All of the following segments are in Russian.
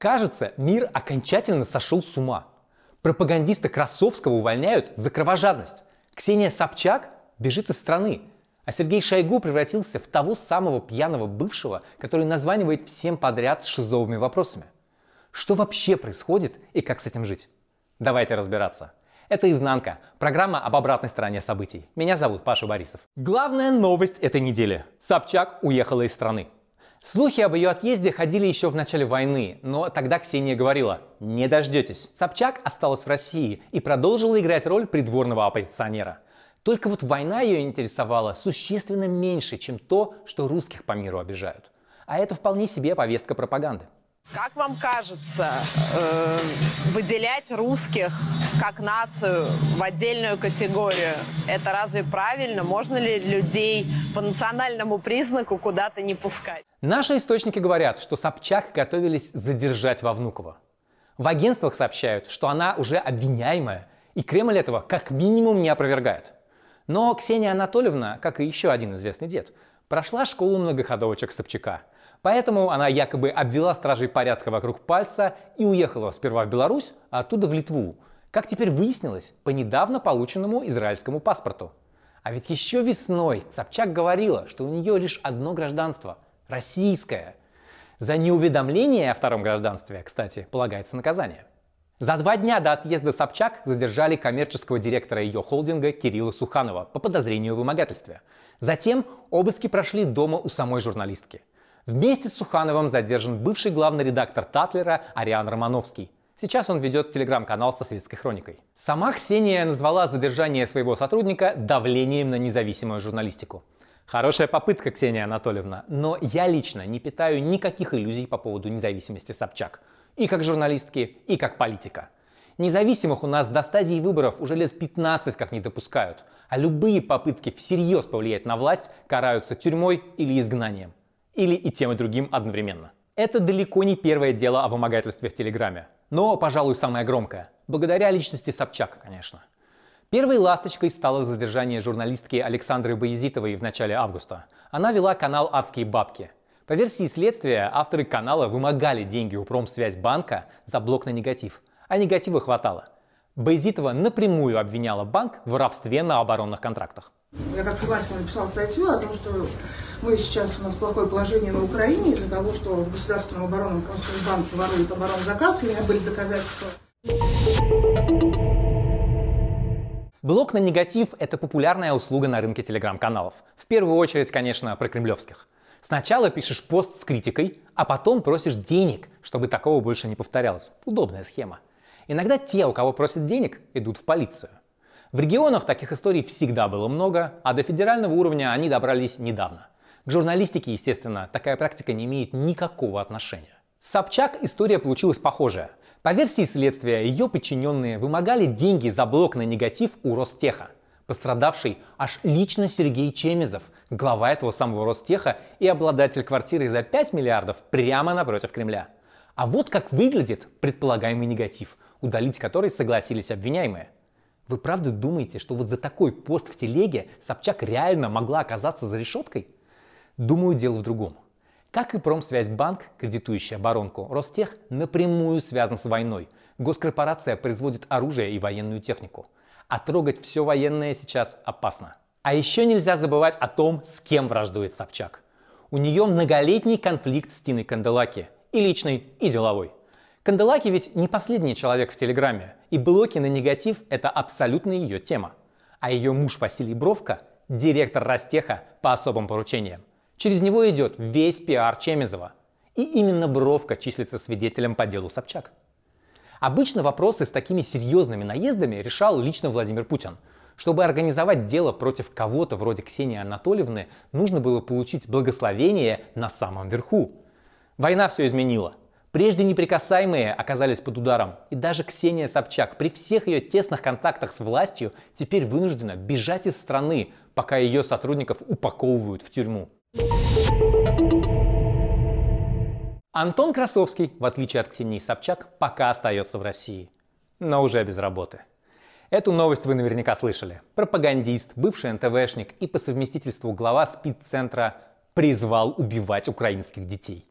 Кажется, мир окончательно сошел с ума. Пропагандиста Красовского увольняют за кровожадность. Ксения Собчак бежит из страны. А Сергей Шойгу превратился в того самого пьяного бывшего, который названивает всем подряд шизовыми вопросами. Что вообще происходит и как с этим жить? Давайте разбираться. Это «Изнанка» – программа об обратной стороне событий. Меня зовут Паша Борисов. Главная новость этой недели. Собчак уехала из страны. Слухи об ее отъезде ходили еще в начале войны, но тогда Ксения говорила «не дождетесь». Собчак осталась в России и продолжила играть роль придворного оппозиционера. Только вот война ее интересовала существенно меньше, чем то, что русских по миру обижают. А это вполне себе повестка пропаганды. Как вам кажется, э, выделять русских как нацию в отдельную категорию, это разве правильно? Можно ли людей по национальному признаку куда-то не пускать? Наши источники говорят, что Собчак готовились задержать во Внуково. В агентствах сообщают, что она уже обвиняемая, и Кремль этого как минимум не опровергает. Но Ксения Анатольевна, как и еще один известный дед, прошла школу многоходовочек Собчака – Поэтому она якобы обвела стражей порядка вокруг пальца и уехала сперва в Беларусь, а оттуда в Литву. Как теперь выяснилось, по недавно полученному израильскому паспорту. А ведь еще весной Собчак говорила, что у нее лишь одно гражданство – российское. За неуведомление о втором гражданстве, кстати, полагается наказание. За два дня до отъезда Собчак задержали коммерческого директора ее холдинга Кирилла Суханова по подозрению в вымогательстве. Затем обыски прошли дома у самой журналистки. Вместе с Сухановым задержан бывший главный редактор Татлера Ариан Романовский. Сейчас он ведет телеграм-канал со светской хроникой. Сама Ксения назвала задержание своего сотрудника давлением на независимую журналистику. Хорошая попытка, Ксения Анатольевна, но я лично не питаю никаких иллюзий по поводу независимости Собчак. И как журналистки, и как политика. Независимых у нас до стадии выборов уже лет 15 как не допускают, а любые попытки всерьез повлиять на власть караются тюрьмой или изгнанием или и тем и другим одновременно. Это далеко не первое дело о вымогательстве в Телеграме, но, пожалуй, самое громкое. Благодаря личности Собчак, конечно. Первой ласточкой стало задержание журналистки Александры Боязитовой в начале августа. Она вела канал «Адские бабки». По версии следствия, авторы канала вымогали деньги у Промсвязьбанка за блок на негатив, а негатива хватало. Боязитова напрямую обвиняла банк в воровстве на оборонных контрактах. Я как фрилансер написала статью о том, что мы сейчас, у нас плохое положение на Украине из-за того, что в Государственном оборонном банке воруют оборонзаказ, у меня были доказательства. Блок на негатив – это популярная услуга на рынке телеграм-каналов. В первую очередь, конечно, про кремлевских. Сначала пишешь пост с критикой, а потом просишь денег, чтобы такого больше не повторялось. Удобная схема. Иногда те, у кого просят денег, идут в полицию. В регионах таких историй всегда было много, а до федерального уровня они добрались недавно. К журналистике, естественно, такая практика не имеет никакого отношения. С Собчак история получилась похожая. По версии следствия, ее подчиненные вымогали деньги за блок на негатив у Ростеха. Пострадавший аж лично Сергей Чемезов, глава этого самого Ростеха и обладатель квартиры за 5 миллиардов прямо напротив Кремля. А вот как выглядит предполагаемый негатив, удалить который согласились обвиняемые – вы правда думаете, что вот за такой пост в телеге Собчак реально могла оказаться за решеткой? Думаю, дело в другом. Как и Промсвязьбанк, кредитующий оборонку, Ростех напрямую связан с войной. Госкорпорация производит оружие и военную технику. А трогать все военное сейчас опасно. А еще нельзя забывать о том, с кем враждует Собчак. У нее многолетний конфликт с Тиной Канделаки. И личный, и деловой. Канделаки ведь не последний человек в Телеграме, и блоки на негатив – это абсолютно ее тема. А ее муж Василий Бровко – директор Ростеха по особым поручениям. Через него идет весь пиар Чемизова. И именно Бровко числится свидетелем по делу Собчак. Обычно вопросы с такими серьезными наездами решал лично Владимир Путин. Чтобы организовать дело против кого-то вроде Ксении Анатольевны, нужно было получить благословение на самом верху. Война все изменила. Прежде неприкасаемые оказались под ударом, и даже Ксения Собчак при всех ее тесных контактах с властью теперь вынуждена бежать из страны, пока ее сотрудников упаковывают в тюрьму. Антон Красовский, в отличие от Ксении Собчак, пока остается в России, но уже без работы. Эту новость вы наверняка слышали. Пропагандист, бывший НТВшник и по совместительству глава спид-центра призвал убивать украинских детей.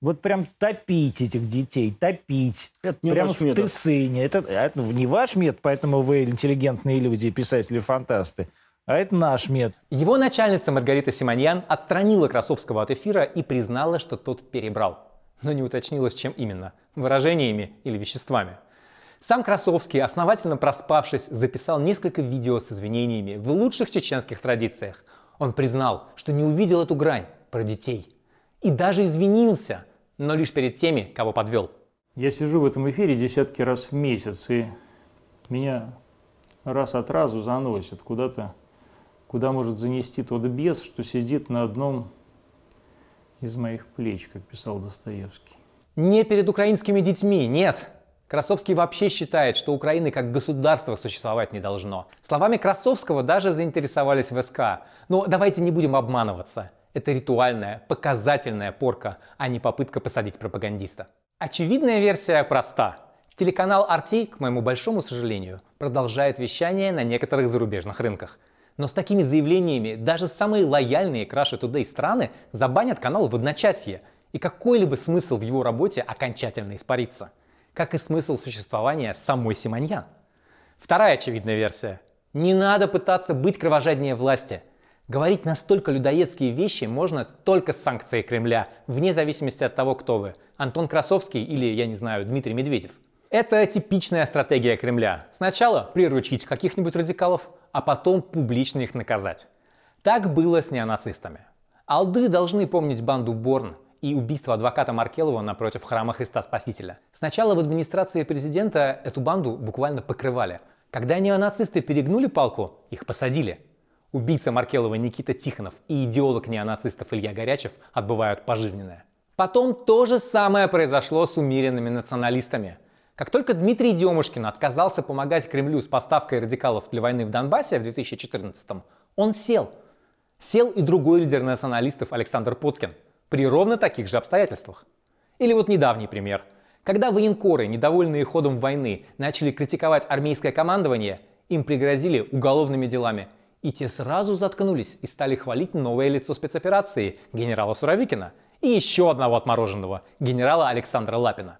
Вот прям топить этих детей, топить. Это не Прямо ваш в метод. Тысыне. Это, это не ваш метод, поэтому вы интеллигентные люди, писатели-фантасты. А это наш метод. Его начальница Маргарита Симоньян отстранила Красовского от эфира и признала, что тот перебрал. Но не уточнила, с чем именно – выражениями или веществами. Сам Красовский, основательно проспавшись, записал несколько видео с извинениями в лучших чеченских традициях. Он признал, что не увидел эту грань про детей. И даже извинился, но лишь перед теми, кого подвел. Я сижу в этом эфире десятки раз в месяц, и меня раз от разу заносит куда-то, куда может занести тот бес, что сидит на одном из моих плеч, как писал Достоевский. Не перед украинскими детьми, нет. Красовский вообще считает, что Украины как государство существовать не должно. Словами Красовского даже заинтересовались в СК. Но давайте не будем обманываться. Это ритуальная, показательная порка, а не попытка посадить пропагандиста. Очевидная версия проста. Телеканал RT, к моему большому сожалению, продолжает вещание на некоторых зарубежных рынках. Но с такими заявлениями даже самые лояльные к Russia Today страны забанят канал в одночасье, и какой-либо смысл в его работе окончательно испарится. Как и смысл существования самой Симоньян. Вторая очевидная версия. Не надо пытаться быть кровожаднее власти. Говорить настолько людоедские вещи можно только с санкцией Кремля, вне зависимости от того, кто вы. Антон Красовский или, я не знаю, Дмитрий Медведев. Это типичная стратегия Кремля. Сначала приручить каких-нибудь радикалов, а потом публично их наказать. Так было с неонацистами. Алды должны помнить банду Борн и убийство адвоката Маркелова напротив храма Христа Спасителя. Сначала в администрации президента эту банду буквально покрывали. Когда неонацисты перегнули палку, их посадили. Убийца Маркелова Никита Тихонов и идеолог неонацистов Илья Горячев отбывают пожизненное. Потом то же самое произошло с умеренными националистами. Как только Дмитрий Демушкин отказался помогать Кремлю с поставкой радикалов для войны в Донбассе в 2014 он сел. Сел и другой лидер националистов Александр Поткин при ровно таких же обстоятельствах. Или вот недавний пример. Когда военкоры, недовольные ходом войны, начали критиковать армейское командование, им пригрозили уголовными делами. И те сразу заткнулись и стали хвалить новое лицо спецоперации, генерала Суровикина, и еще одного отмороженного, генерала Александра Лапина.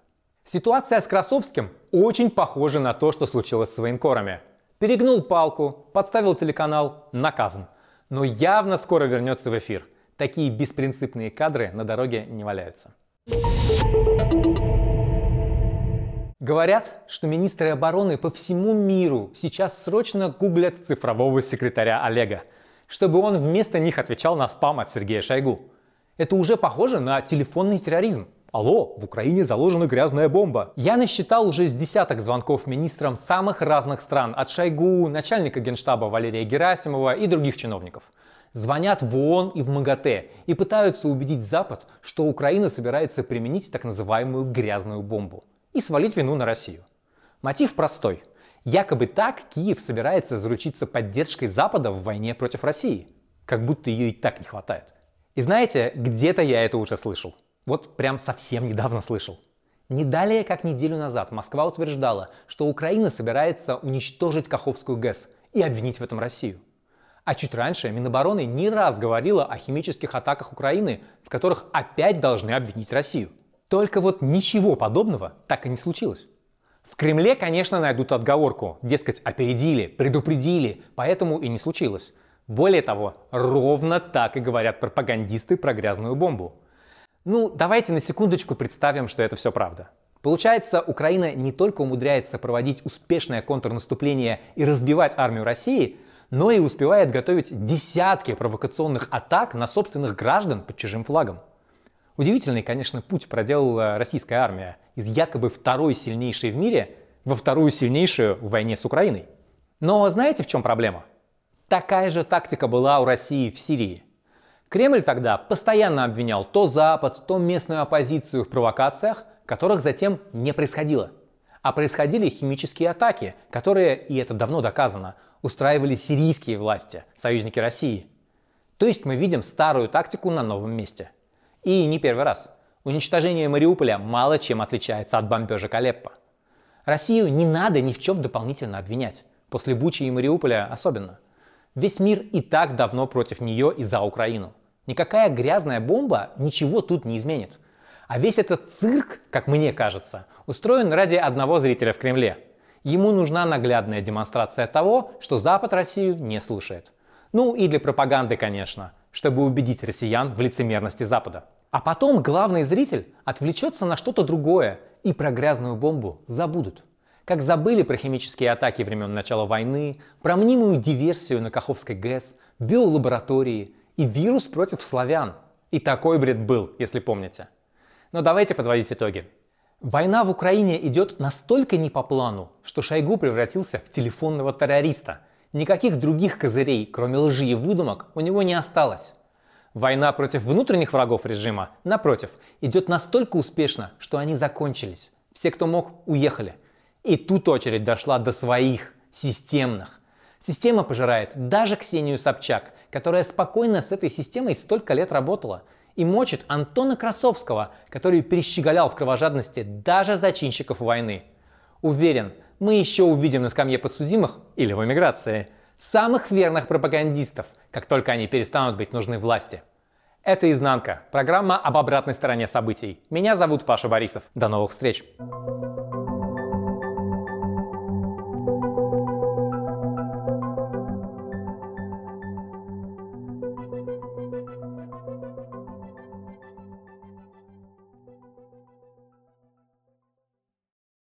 Ситуация с Красовским очень похожа на то, что случилось с военкорами. Перегнул палку, подставил телеканал, наказан. Но явно скоро вернется в эфир. Такие беспринципные кадры на дороге не валяются. Говорят, что министры обороны по всему миру сейчас срочно гуглят цифрового секретаря Олега, чтобы он вместо них отвечал на спам от Сергея Шойгу. Это уже похоже на телефонный терроризм. Алло, в Украине заложена грязная бомба. Я насчитал уже с десяток звонков министрам самых разных стран, от Шойгу, начальника генштаба Валерия Герасимова и других чиновников. Звонят в ООН и в МАГАТЭ и пытаются убедить Запад, что Украина собирается применить так называемую грязную бомбу и свалить вину на Россию. Мотив простой. Якобы так Киев собирается заручиться поддержкой Запада в войне против России. Как будто ее и так не хватает. И знаете, где-то я это уже слышал. Вот прям совсем недавно слышал. Не далее, как неделю назад, Москва утверждала, что Украина собирается уничтожить Каховскую ГЭС и обвинить в этом Россию. А чуть раньше Минобороны не раз говорила о химических атаках Украины, в которых опять должны обвинить Россию. Только вот ничего подобного так и не случилось. В Кремле, конечно, найдут отговорку, дескать, опередили, предупредили, поэтому и не случилось. Более того, ровно так и говорят пропагандисты про грязную бомбу. Ну, давайте на секундочку представим, что это все правда. Получается, Украина не только умудряется проводить успешное контрнаступление и разбивать армию России, но и успевает готовить десятки провокационных атак на собственных граждан под чужим флагом. Удивительный, конечно, путь проделала российская армия из якобы второй сильнейшей в мире во вторую сильнейшую в войне с Украиной. Но знаете, в чем проблема? Такая же тактика была у России в Сирии. Кремль тогда постоянно обвинял то Запад, то местную оппозицию в провокациях, которых затем не происходило. А происходили химические атаки, которые, и это давно доказано, устраивали сирийские власти, союзники России. То есть мы видим старую тактику на новом месте. И не первый раз. Уничтожение Мариуполя мало чем отличается от бомбежек Алеппо. Россию не надо ни в чем дополнительно обвинять. После Бучи и Мариуполя особенно. Весь мир и так давно против нее и за Украину. Никакая грязная бомба ничего тут не изменит. А весь этот цирк, как мне кажется, устроен ради одного зрителя в Кремле. Ему нужна наглядная демонстрация того, что Запад Россию не слушает. Ну и для пропаганды, конечно, чтобы убедить россиян в лицемерности Запада. А потом главный зритель отвлечется на что-то другое и про грязную бомбу забудут. Как забыли про химические атаки времен начала войны, про мнимую диверсию на Каховской ГЭС, биолаборатории и вирус против славян. И такой бред был, если помните. Но давайте подводить итоги. Война в Украине идет настолько не по плану, что Шойгу превратился в телефонного террориста. Никаких других козырей, кроме лжи и выдумок, у него не осталось. Война против внутренних врагов режима, напротив, идет настолько успешно, что они закончились. Все, кто мог, уехали. И тут очередь дошла до своих, системных. Система пожирает даже Ксению Собчак, которая спокойно с этой системой столько лет работала. И мочит Антона Красовского, который перещеголял в кровожадности даже зачинщиков войны. Уверен, мы еще увидим на скамье подсудимых или в эмиграции самых верных пропагандистов, как только они перестанут быть нужны власти. Это «Изнанка» – программа об обратной стороне событий. Меня зовут Паша Борисов. До новых встреч!